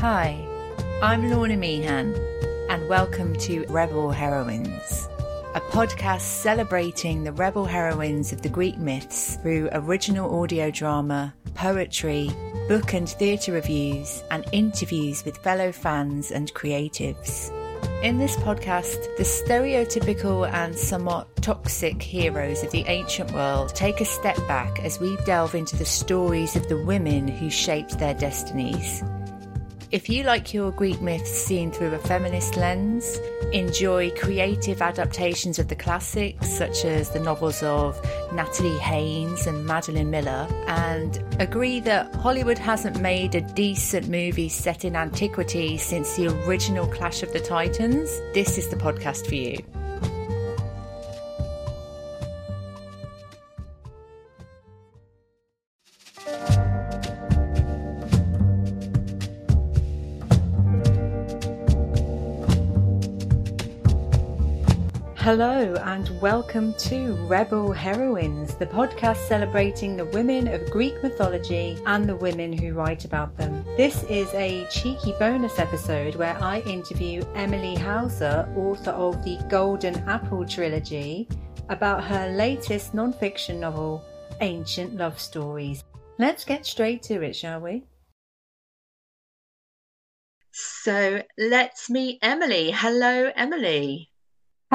Hi, I'm Lorna Meehan, and welcome to Rebel Heroines, a podcast celebrating the rebel heroines of the Greek myths through original audio drama, poetry, book and theatre reviews, and interviews with fellow fans and creatives. In this podcast, the stereotypical and somewhat toxic heroes of the ancient world take a step back as we delve into the stories of the women who shaped their destinies. If you like your Greek myths seen through a feminist lens, enjoy creative adaptations of the classics such as the novels of Natalie Haynes and Madeline Miller, and agree that Hollywood hasn't made a decent movie set in antiquity since the original Clash of the Titans, this is the podcast for you. Hello, and welcome to Rebel Heroines, the podcast celebrating the women of Greek mythology and the women who write about them. This is a cheeky bonus episode where I interview Emily Hauser, author of the Golden Apple trilogy, about her latest non fiction novel, Ancient Love Stories. Let's get straight to it, shall we? So let's meet Emily. Hello, Emily.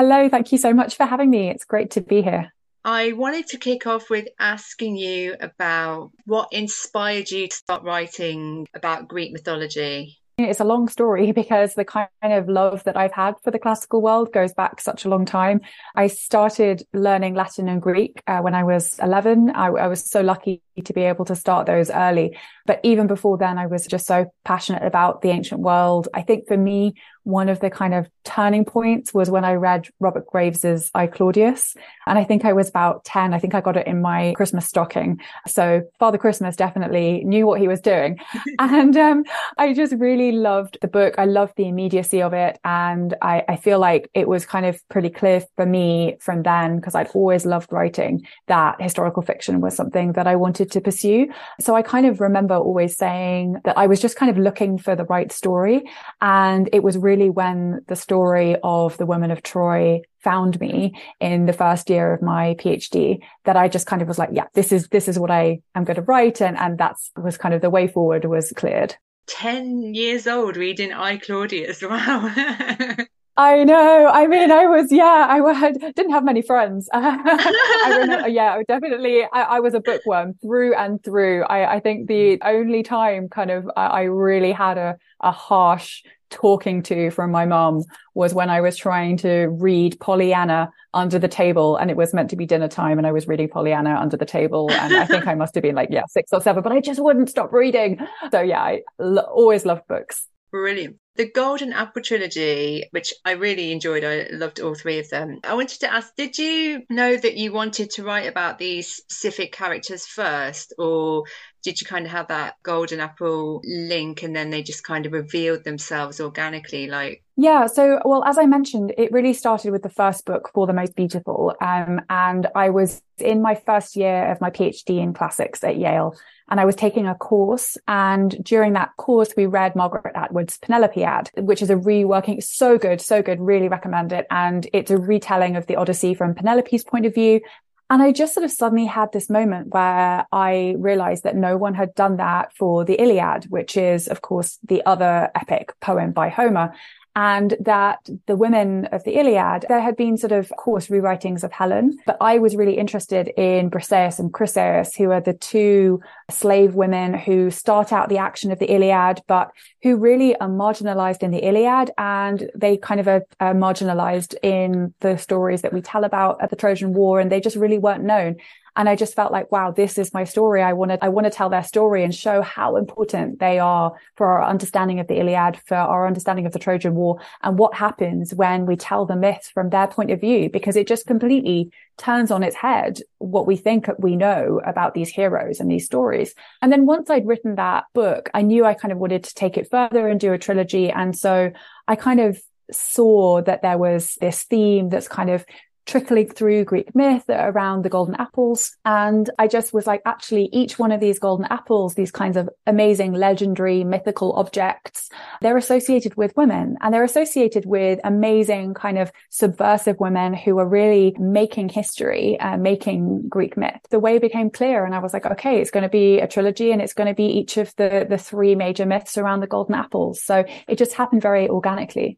Hello, thank you so much for having me. It's great to be here. I wanted to kick off with asking you about what inspired you to start writing about Greek mythology. It's a long story because the kind of love that I've had for the classical world goes back such a long time. I started learning Latin and Greek uh, when I was 11. I, I, was so lucky to be able to start those early. But even before then, I was just so passionate about the ancient world. I think for me, one of the kind of turning points was when I read Robert Graves's I Claudius. And I think I was about 10. I think I got it in my Christmas stocking. So Father Christmas definitely knew what he was doing. and um, I just really loved the book. I loved the immediacy of it. And I, I feel like it was kind of pretty clear for me from then, because I'd always loved writing, that historical fiction was something that I wanted to pursue. So I kind of remember always saying that I was just kind of looking for the right story. And it was really when the story of the women of Troy found me in the first year of my PhD that I just kind of was like, yeah, this is, this is what I am going to write. And, and that's was kind of the way forward was cleared. 10 years old reading I Claudius. Wow. I know. I mean, I was, yeah, I had, didn't have many friends. I remember, yeah, definitely. I, I, was a bookworm through and through. I, I think the only time kind of I, I really had a, a harsh talking to from my mom was when I was trying to read Pollyanna under the table and it was meant to be dinner time and I was reading Pollyanna under the table. And I think I must have been like, yeah, six or seven, but I just wouldn't stop reading. So yeah, I l- always loved books. Brilliant. The Golden Apple trilogy, which I really enjoyed, I loved all three of them. I wanted to ask Did you know that you wanted to write about these specific characters first, or did you kind of have that golden apple link and then they just kind of revealed themselves organically like? Yeah so well as i mentioned it really started with the first book for the most beautiful um, and i was in my first year of my phd in classics at yale and i was taking a course and during that course we read margaret atwood's penelopiad which is a reworking so good so good really recommend it and it's a retelling of the odyssey from penelope's point of view and I just sort of suddenly had this moment where I realized that no one had done that for the Iliad, which is, of course, the other epic poem by Homer and that the women of the Iliad, there had been sort of, course, rewritings of Helen, but I was really interested in Briseis and Chryseis, who are the two slave women who start out the action of the Iliad, but who really are marginalized in the Iliad and they kind of are, are marginalized in the stories that we tell about at the Trojan War and they just really weren't known. And I just felt like, wow, this is my story. I want to, I want to tell their story and show how important they are for our understanding of the Iliad, for our understanding of the Trojan War and what happens when we tell the myth from their point of view, because it just completely turns on its head what we think we know about these heroes and these stories. And then once I'd written that book, I knew I kind of wanted to take it further and do a trilogy. And so I kind of saw that there was this theme that's kind of trickling through Greek myth around the golden apples. And I just was like, actually, each one of these golden apples, these kinds of amazing, legendary, mythical objects, they're associated with women and they're associated with amazing kind of subversive women who are really making history, uh, making Greek myth. The way became clear. And I was like, okay, it's going to be a trilogy and it's going to be each of the, the three major myths around the golden apples. So it just happened very organically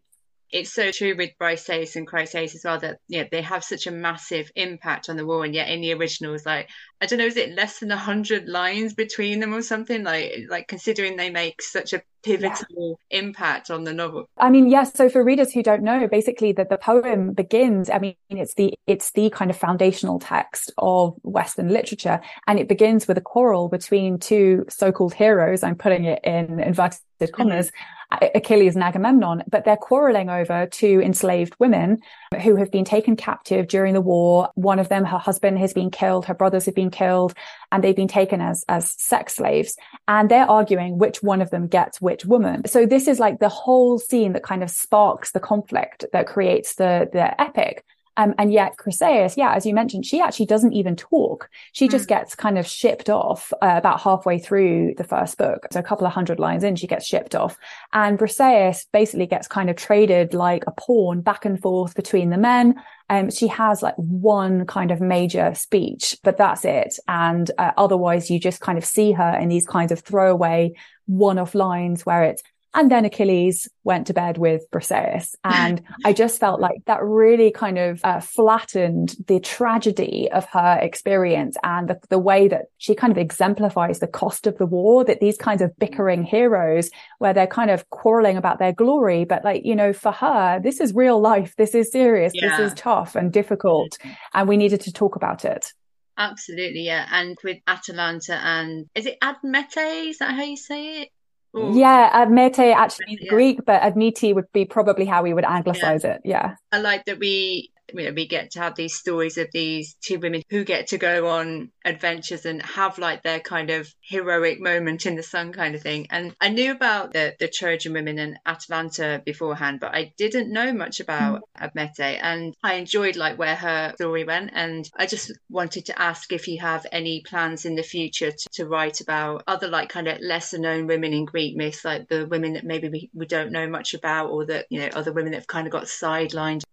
it's so true with Briseis and Chryseis as well that yeah they have such a massive impact on the war and yet in the originals like I don't know is it less than a hundred lines between them or something like like considering they make such a pivotal yeah. impact on the novel I mean yes so for readers who don't know basically that the poem begins I mean it's the it's the kind of foundational text of Western literature and it begins with a quarrel between two so-called heroes I'm putting it in inverted commas mm-hmm Achilles and Agamemnon, but they're quarreling over two enslaved women who have been taken captive during the war. One of them, her husband has been killed, her brothers have been killed, and they've been taken as, as sex slaves. And they're arguing which one of them gets which woman. So this is like the whole scene that kind of sparks the conflict that creates the, the epic. Um, and yet Chryseis, yeah, as you mentioned, she actually doesn't even talk. She just mm. gets kind of shipped off uh, about halfway through the first book. So a couple of hundred lines in, she gets shipped off. And Briseis basically gets kind of traded like a pawn back and forth between the men. Um, she has like one kind of major speech, but that's it. And uh, otherwise you just kind of see her in these kinds of throwaway one-off lines where it's and then Achilles went to bed with Briseis. And I just felt like that really kind of uh, flattened the tragedy of her experience and the, the way that she kind of exemplifies the cost of the war, that these kinds of bickering heroes where they're kind of quarreling about their glory. But like, you know, for her, this is real life. This is serious. Yeah. This is tough and difficult. And we needed to talk about it. Absolutely, yeah. And with Atalanta and is it Admete? Is that how you say it? Yeah, Admete actually yeah. Greek, but Admiti would be probably how we would anglicize yeah. it. Yeah. I like that we you know, we get to have these stories of these two women who get to go on adventures and have like their kind of heroic moment in the sun kind of thing. And I knew about the, the Trojan women and Atalanta beforehand, but I didn't know much about mm. Admete and I enjoyed like where her story went. And I just wanted to ask if you have any plans in the future to, to write about other like kind of lesser known women in Greek myths, like the women that maybe we, we don't know much about or that, you know, other women that have kind of got sidelined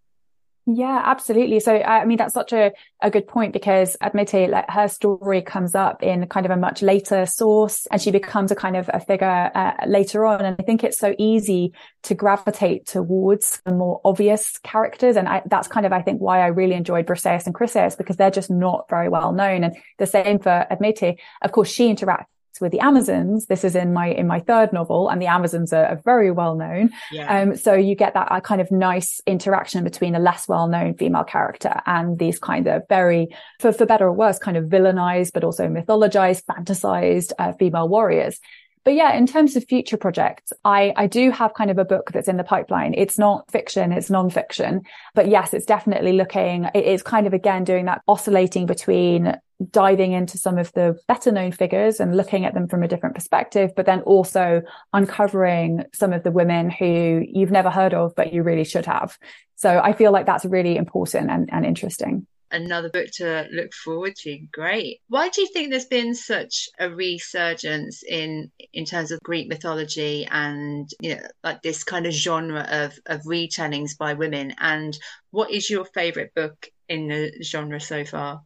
yeah, absolutely. So, I mean, that's such a, a good point because Admete, like her story comes up in kind of a much later source and she becomes a kind of a figure uh, later on. And I think it's so easy to gravitate towards the more obvious characters. And I, that's kind of, I think, why I really enjoyed Briseis and Chryseis because they're just not very well known. And the same for Admete. Of course, she interacts with the Amazons. This is in my in my third novel, and the Amazons are, are very well known. Yeah. Um, so you get that uh, kind of nice interaction between a less well known female character and these kind of very, for for better or worse, kind of villainized but also mythologized, fantasized uh, female warriors. But yeah, in terms of future projects, I, I do have kind of a book that's in the pipeline. It's not fiction, it's nonfiction. But yes, it's definitely looking, it is kind of again doing that oscillating between diving into some of the better known figures and looking at them from a different perspective, but then also uncovering some of the women who you've never heard of, but you really should have. So I feel like that's really important and, and interesting another book to look forward to. Great. Why do you think there's been such a resurgence in in terms of Greek mythology and you know like this kind of genre of of retellings by women? And what is your favorite book in the genre so far?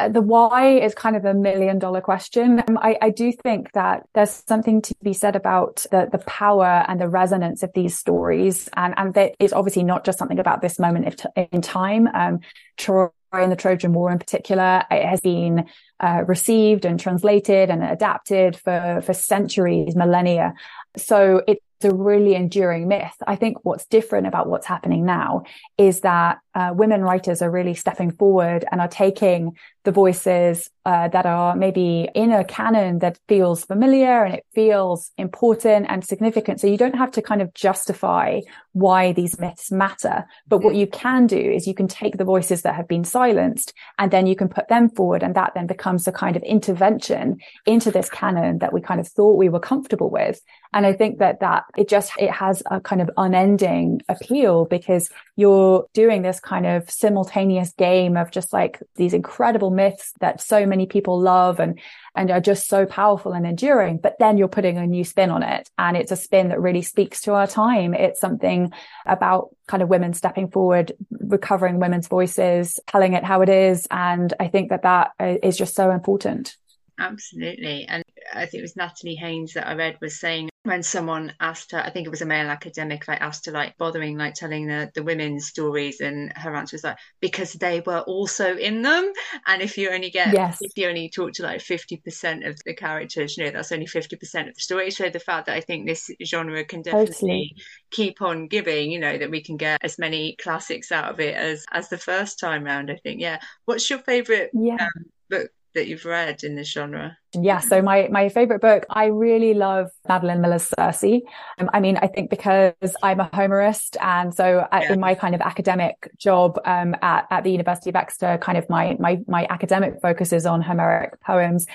Uh, the why is kind of a million dollar question. Um, I, I, do think that there's something to be said about the, the power and the resonance of these stories. And, and that is obviously not just something about this moment in time. Um, Troy and the Trojan War in particular, it has been uh, received and translated and adapted for, for centuries, millennia. So it's a really enduring myth. I think what's different about what's happening now is that uh, women writers are really stepping forward and are taking the voices uh, that are maybe in a canon that feels familiar and it feels important and significant. So you don't have to kind of justify why these myths matter. But what you can do is you can take the voices that have been silenced and then you can put them forward. And that then becomes a kind of intervention into this canon that we kind of thought we were comfortable with. And I think that that it just, it has a kind of unending appeal because you're doing this kind of simultaneous game of just like these incredible myths that so many people love and and are just so powerful and enduring. But then you're putting a new spin on it. And it's a spin that really speaks to our time. It's something about kind of women stepping forward, recovering women's voices, telling it how it is. And I think that that is just so important. Absolutely. And I think it was Natalie Haynes that I read was saying when someone asked her, I think it was a male academic, like asked her like bothering like telling the, the women's stories and her answer was like, because they were also in them. And if you only get yes. if you only talk to like fifty percent of the characters, you know, that's only fifty percent of the story. So the fact that I think this genre can definitely totally. keep on giving, you know, that we can get as many classics out of it as as the first time round, I think. Yeah. What's your favourite yeah. um, book that you've read in this genre? Yeah, so my my favorite book, I really love Madeline Miller's Circe. Um, I mean, I think because I'm a Homerist, and so yeah. in my kind of academic job um, at at the University of Exeter, kind of my my my academic focus is on Homeric poems.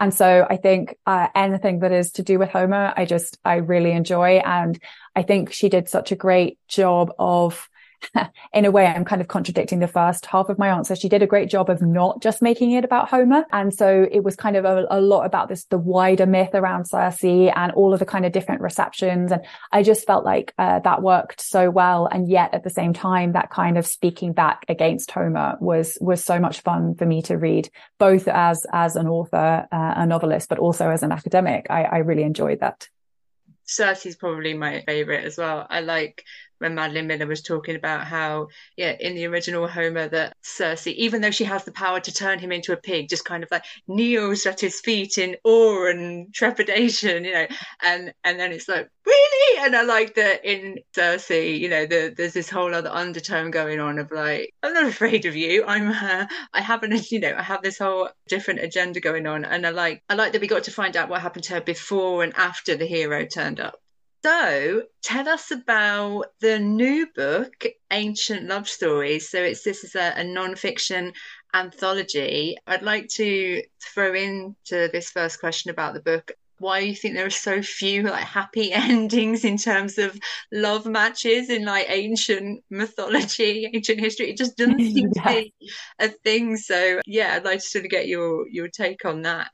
And so I think uh, anything that is to do with Homer, I just I really enjoy, and I think she did such a great job of in a way, I'm kind of contradicting the first half of my answer. She did a great job of not just making it about Homer. And so it was kind of a, a lot about this, the wider myth around Circe and all of the kind of different receptions. And I just felt like uh, that worked so well. And yet at the same time, that kind of speaking back against Homer was, was so much fun for me to read, both as, as an author, uh, a novelist, but also as an academic. I, I really enjoyed that. Circe is probably my favorite as well. I like when Madeline Miller was talking about how, yeah, in the original Homer, that Circe, even though she has the power to turn him into a pig, just kind of like kneels at his feet in awe and trepidation, you know, and and then it's like really, and I like that in Circe, you know, the, there's this whole other undertone going on of like, I'm not afraid of you. I'm, uh, I haven't, you know, I have this whole different agenda going on, and I like, I like that we got to find out what happened to her before and after the hero turned up. So tell us about the new book, Ancient Love Stories. So it's this is a, a non-fiction anthology. I'd like to throw into this first question about the book why do you think there are so few like happy endings in terms of love matches in like ancient mythology, ancient history. It just doesn't seem yeah. to be a thing. So yeah, I'd like to sort of get your your take on that.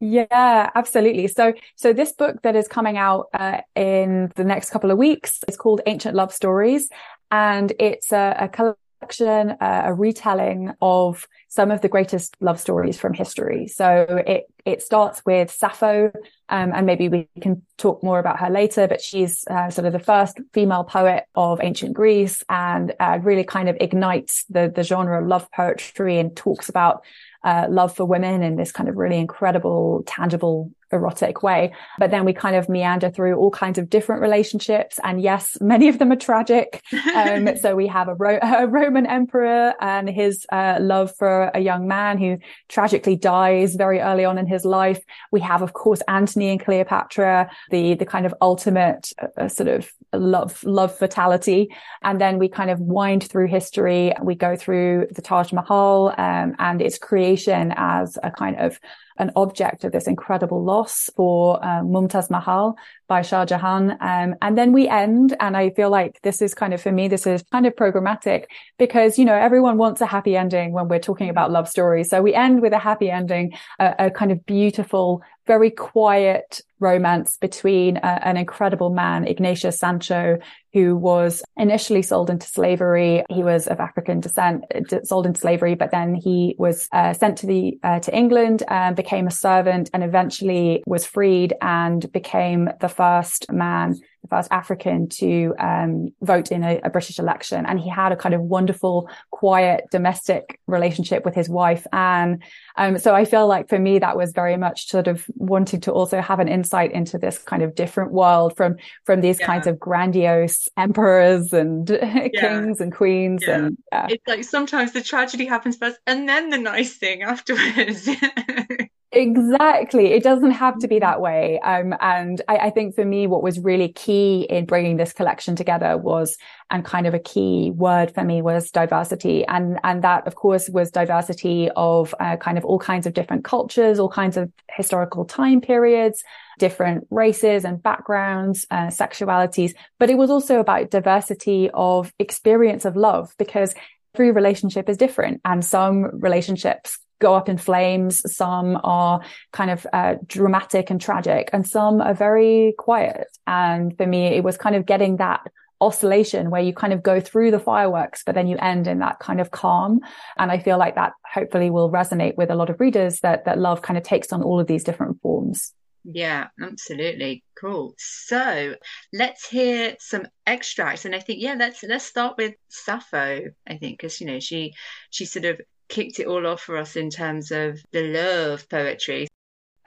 Yeah, absolutely. So, so this book that is coming out uh, in the next couple of weeks is called Ancient Love Stories, and it's a, a collection, uh, a retelling of some of the greatest love stories from history. So it it starts with Sappho, um, and maybe we can talk more about her later. But she's uh, sort of the first female poet of ancient Greece, and uh, really kind of ignites the the genre of love poetry and talks about uh, love for women in this kind of really incredible, tangible erotic way. But then we kind of meander through all kinds of different relationships. And yes, many of them are tragic. Um, so we have a, Ro- a, Roman emperor and his uh, love for a young man who tragically dies very early on in his life. We have, of course, Antony and Cleopatra, the, the kind of ultimate uh, sort of love, love fatality. And then we kind of wind through history. We go through the Taj Mahal um, and its creation as a kind of an object of this incredible loss for uh, Mumtaz Mahal by Shah Jahan. Um, and then we end, and I feel like this is kind of, for me, this is kind of programmatic because, you know, everyone wants a happy ending when we're talking about love stories. So we end with a happy ending, a, a kind of beautiful, very quiet romance between uh, an incredible man, Ignatius Sancho, who was initially sold into slavery. He was of African descent, sold into slavery, but then he was uh, sent to the uh, to England and became a servant, and eventually was freed and became the first man the first African to um, vote in a, a, British election. And he had a kind of wonderful, quiet domestic relationship with his wife, Anne. Um, so I feel like for me, that was very much sort of wanting to also have an insight into this kind of different world from, from these yeah. kinds of grandiose emperors and yeah. kings and queens. Yeah. And it's like sometimes the tragedy happens first and then the nice thing afterwards. Exactly. It doesn't have to be that way. Um, and I, I, think for me, what was really key in bringing this collection together was, and kind of a key word for me was diversity. And, and that, of course, was diversity of uh, kind of all kinds of different cultures, all kinds of historical time periods, different races and backgrounds, uh, sexualities. But it was also about diversity of experience of love because every relationship is different and some relationships go up in flames. Some are kind of uh, dramatic and tragic, and some are very quiet. And for me, it was kind of getting that oscillation where you kind of go through the fireworks, but then you end in that kind of calm. And I feel like that hopefully will resonate with a lot of readers that that love kind of takes on all of these different forms. Yeah, absolutely. Cool. So let's hear some extracts. And I think, yeah, let's let's start with Sappho, I think, because you know, she she sort of kicked it all off for us in terms of the love poetry.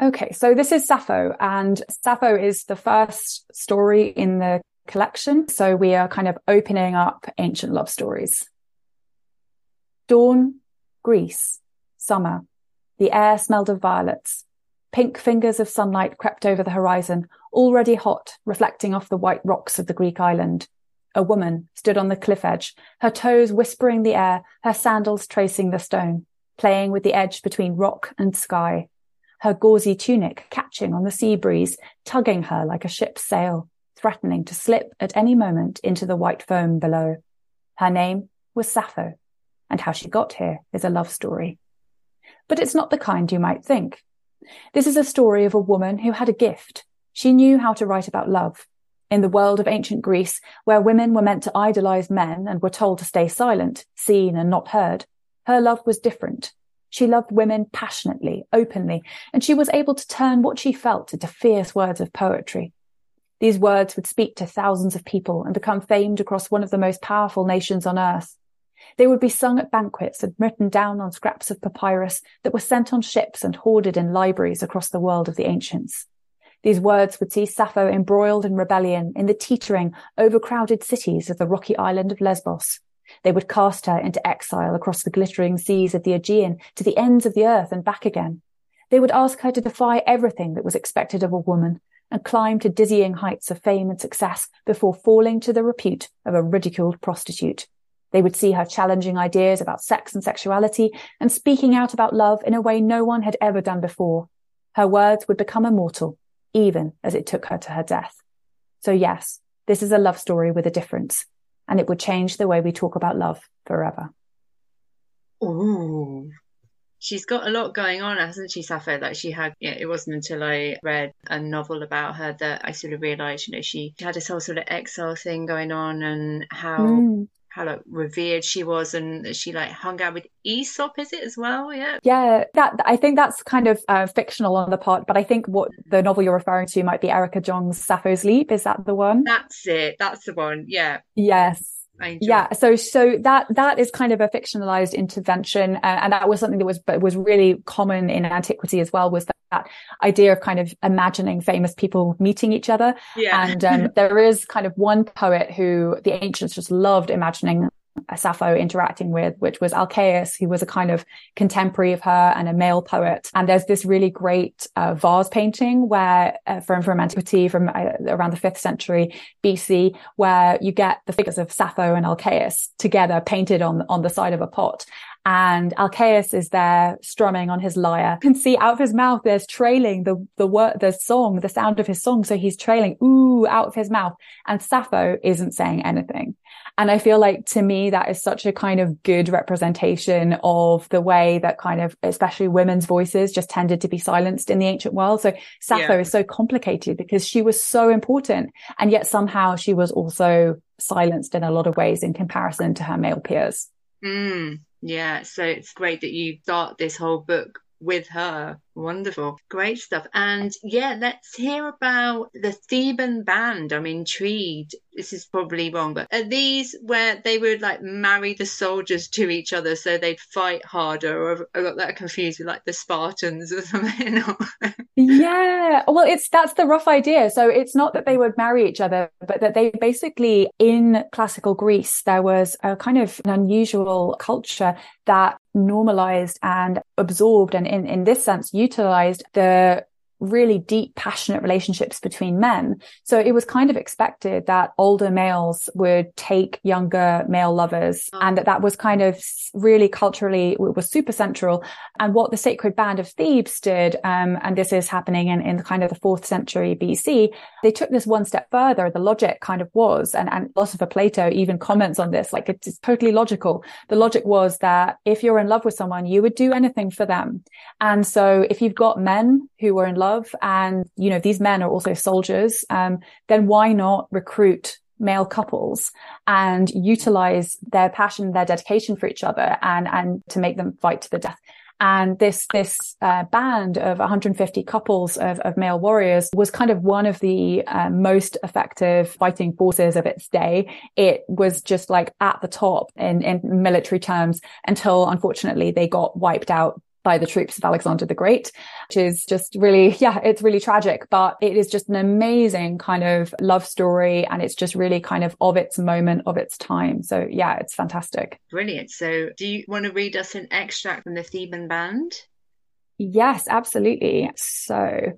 Okay, so this is Sappho, and Sappho is the first story in the collection. So we are kind of opening up ancient love stories. Dawn, Greece, summer. The air smelled of violets. Pink fingers of sunlight crept over the horizon, already hot, reflecting off the white rocks of the Greek island. A woman stood on the cliff edge, her toes whispering the air, her sandals tracing the stone, playing with the edge between rock and sky. Her gauzy tunic catching on the sea breeze, tugging her like a ship's sail, threatening to slip at any moment into the white foam below. Her name was Sappho, and how she got here is a love story. But it's not the kind you might think. This is a story of a woman who had a gift. She knew how to write about love, in the world of ancient Greece, where women were meant to idolize men and were told to stay silent, seen and not heard, her love was different. She loved women passionately, openly, and she was able to turn what she felt into fierce words of poetry. These words would speak to thousands of people and become famed across one of the most powerful nations on earth. They would be sung at banquets and written down on scraps of papyrus that were sent on ships and hoarded in libraries across the world of the ancients. These words would see Sappho embroiled in rebellion in the teetering, overcrowded cities of the rocky island of Lesbos. They would cast her into exile across the glittering seas of the Aegean to the ends of the earth and back again. They would ask her to defy everything that was expected of a woman and climb to dizzying heights of fame and success before falling to the repute of a ridiculed prostitute. They would see her challenging ideas about sex and sexuality and speaking out about love in a way no one had ever done before. Her words would become immortal even as it took her to her death. So yes, this is a love story with a difference, and it would change the way we talk about love forever. Ooh. She's got a lot going on, hasn't she, Sappho? Like she had, yeah, it wasn't until I read a novel about her that I sort of realized, you know, she had this whole sort of exile thing going on and how mm how like revered she was and she like hung out with Aesop is it as well? Yeah. Yeah that I think that's kind of uh, fictional on the part but I think what the novel you're referring to might be Erica Jong's Sappho's Leap. Is that the one? That's it. That's the one. Yeah. Yes yeah so so that that is kind of a fictionalized intervention uh, and that was something that was but was really common in antiquity as well was that, that idea of kind of imagining famous people meeting each other yeah. and um, there is kind of one poet who the ancients just loved imagining Sappho interacting with, which was Alcaeus, who was a kind of contemporary of her and a male poet. And there's this really great uh, vase painting where uh, from from antiquity, from uh, around the fifth century BC, where you get the figures of Sappho and Alcaeus together painted on on the side of a pot and Alcaeus is there strumming on his lyre. You can see out of his mouth there's trailing the the word the song, the sound of his song. So he's trailing ooh out of his mouth, and Sappho isn't saying anything. And I feel like to me that is such a kind of good representation of the way that kind of especially women's voices just tended to be silenced in the ancient world. So Sappho yeah. is so complicated because she was so important, and yet somehow she was also silenced in a lot of ways in comparison to her male peers. Mm. Yeah, so it's great that you start this whole book with her. Wonderful. Great stuff. And yeah, let's hear about the Theban band. I'm intrigued. This is probably wrong, but are these where they would like marry the soldiers to each other so they'd fight harder? Or I got that confused with like the Spartans or something? yeah. Well, it's that's the rough idea. So it's not that they would marry each other, but that they basically in classical Greece there was a kind of an unusual culture that normalized and absorbed and in, in this sense utilized the really deep, passionate relationships between men. So it was kind of expected that older males would take younger male lovers oh. and that that was kind of really culturally was super central. And what the sacred band of Thebes did, um, and this is happening in, in kind of the fourth century BC, they took this one step further. The logic kind of was, and, and philosopher Plato even comments on this, like it's, it's totally logical. The logic was that if you're in love with someone, you would do anything for them. And so if you've got men who were in love love and you know these men are also soldiers um, then why not recruit male couples and utilize their passion their dedication for each other and and to make them fight to the death and this this uh, band of 150 couples of, of, male warriors was kind of one of the uh, most effective fighting forces of its day. It was just like at the top in, in military terms until unfortunately they got wiped out by the troops of Alexander the Great, which is just really, yeah, it's really tragic, but it is just an amazing kind of love story. And it's just really kind of of its moment, of its time. So yeah, it's fantastic. Brilliant. So do you want to read us an extract from the Theban band? Yes, absolutely. So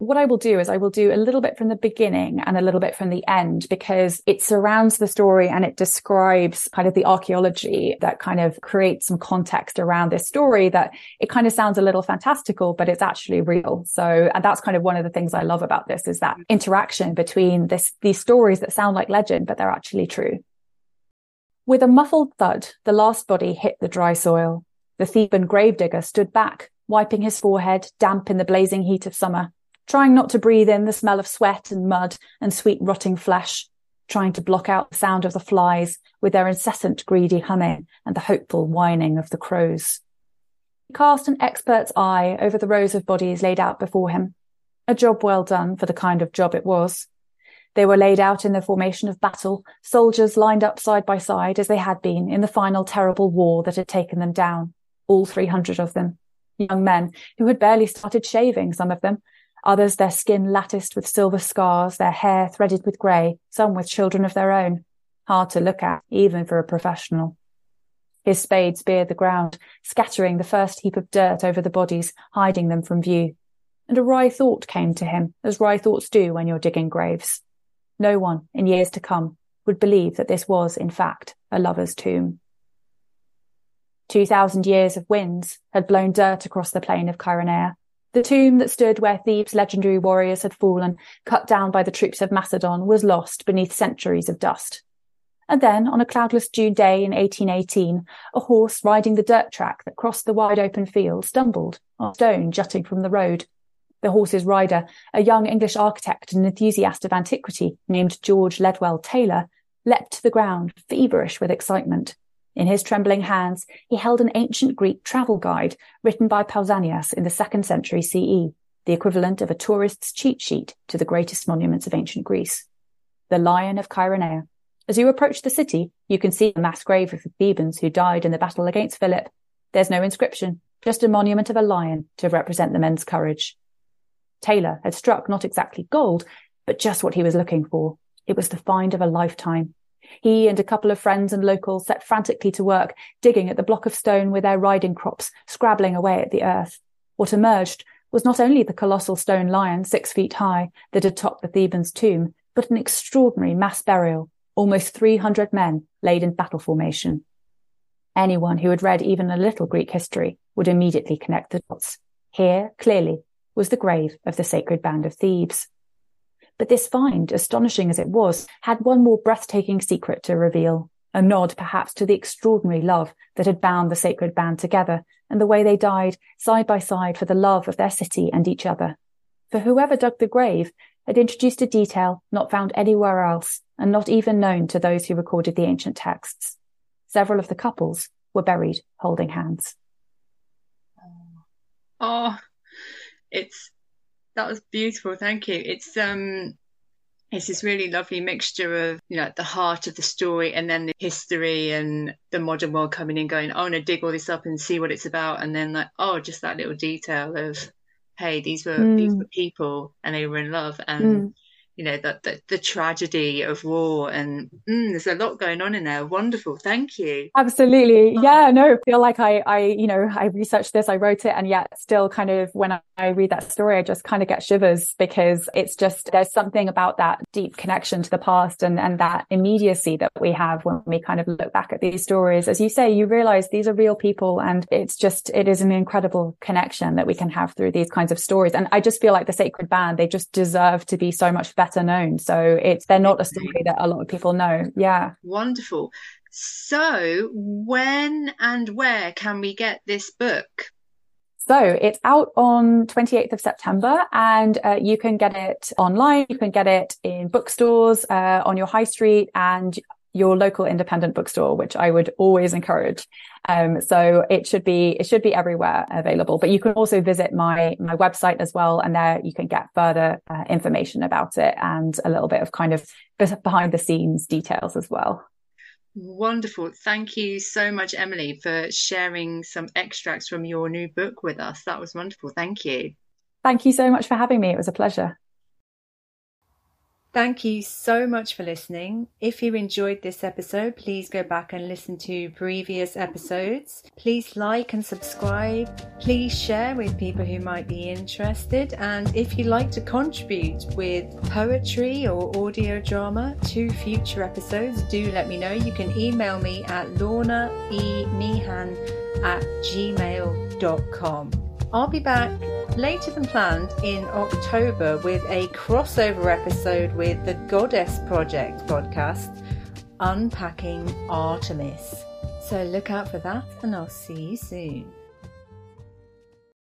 what I will do is I will do a little bit from the beginning and a little bit from the end because it surrounds the story and it describes kind of the archaeology that kind of creates some context around this story that it kind of sounds a little fantastical, but it's actually real. So, and that's kind of one of the things I love about this is that interaction between this, these stories that sound like legend, but they're actually true. With a muffled thud, the last body hit the dry soil. The Theban gravedigger stood back, wiping his forehead, damp in the blazing heat of summer trying not to breathe in the smell of sweat and mud and sweet rotting flesh, trying to block out the sound of the flies with their incessant greedy humming and the hopeful whining of the crows. He cast an expert's eye over the rows of bodies laid out before him. A job well done for the kind of job it was. They were laid out in the formation of battle, soldiers lined up side by side as they had been in the final terrible war that had taken them down. All 300 of them. Young men who had barely started shaving, some of them, others their skin latticed with silver scars, their hair threaded with grey, some with children of their own. Hard to look at, even for a professional. His spade speared the ground, scattering the first heap of dirt over the bodies, hiding them from view. And a wry thought came to him, as wry thoughts do when you're digging graves. No one, in years to come, would believe that this was, in fact, a lover's tomb. Two thousand years of winds had blown dirt across the plain of Chaeronea, the tomb that stood where Thebes' legendary warriors had fallen, cut down by the troops of Macedon, was lost beneath centuries of dust. And then, on a cloudless June day in 1818, a horse riding the dirt track that crossed the wide open field stumbled on a stone jutting from the road. The horse's rider, a young English architect and enthusiast of antiquity named George Ledwell Taylor, leapt to the ground, feverish with excitement. In his trembling hands, he held an ancient Greek travel guide written by Pausanias in the second century CE, the equivalent of a tourist's cheat sheet to the greatest monuments of ancient Greece. The Lion of Chaeronea. As you approach the city, you can see the mass grave of the Thebans who died in the battle against Philip. There's no inscription, just a monument of a lion to represent the men's courage. Taylor had struck not exactly gold, but just what he was looking for. It was the find of a lifetime. He and a couple of friends and locals set frantically to work, digging at the block of stone with their riding crops, scrabbling away at the earth. What emerged was not only the colossal stone lion six feet high that had topped the Thebans' tomb, but an extraordinary mass burial, almost 300 men laid in battle formation. Anyone who had read even a little Greek history would immediately connect the dots. Here, clearly, was the grave of the sacred band of Thebes. But this find, astonishing as it was, had one more breathtaking secret to reveal. A nod, perhaps, to the extraordinary love that had bound the sacred band together and the way they died side by side for the love of their city and each other. For whoever dug the grave had introduced a detail not found anywhere else and not even known to those who recorded the ancient texts. Several of the couples were buried holding hands. Oh, it's that was beautiful. Thank you. It's um it's this really lovely mixture of you know the heart of the story and then the history and the modern world coming in going oh no dig all this up and see what it's about and then like oh just that little detail of hey, these were mm. these were people and they were in love and mm you know that the, the, tragedy of war and mm, there's a lot going on in there. Wonderful. Thank you. Absolutely. Yeah no I feel like i i you know i researched this i wrote it and yet still kind of when I, I read that story i just kind of get shivers because it's just there's something about that deep connection to the past and and that immediacy that we have when we kind of look back at these stories. As you say you realize these are real people and it's just it is an incredible connection that we can have through these kinds of stories. And i just feel like the sacred band they just deserve to be so much better known. So it's they're not a story that a lot of people know. Yeah. Wonderful. So when and where can we get this book? So it's out on 28th of September and uh, you can get it online. You can get it in bookstores, uh, on your high street and your local independent bookstore, which I would always encourage. Um, so it should be, it should be everywhere available, but you can also visit my, my website as well. And there you can get further uh, information about it and a little bit of kind of behind the scenes details as well. Wonderful. Thank you so much, Emily, for sharing some extracts from your new book with us. That was wonderful. Thank you. Thank you so much for having me. It was a pleasure. Thank you so much for listening. If you enjoyed this episode, please go back and listen to previous episodes. Please like and subscribe. Please share with people who might be interested. And if you'd like to contribute with poetry or audio drama to future episodes, do let me know. You can email me at lornaemeehan at gmail.com. I'll be back later than planned in October with a crossover episode with the Goddess Project podcast, Unpacking Artemis. So look out for that, and I'll see you soon.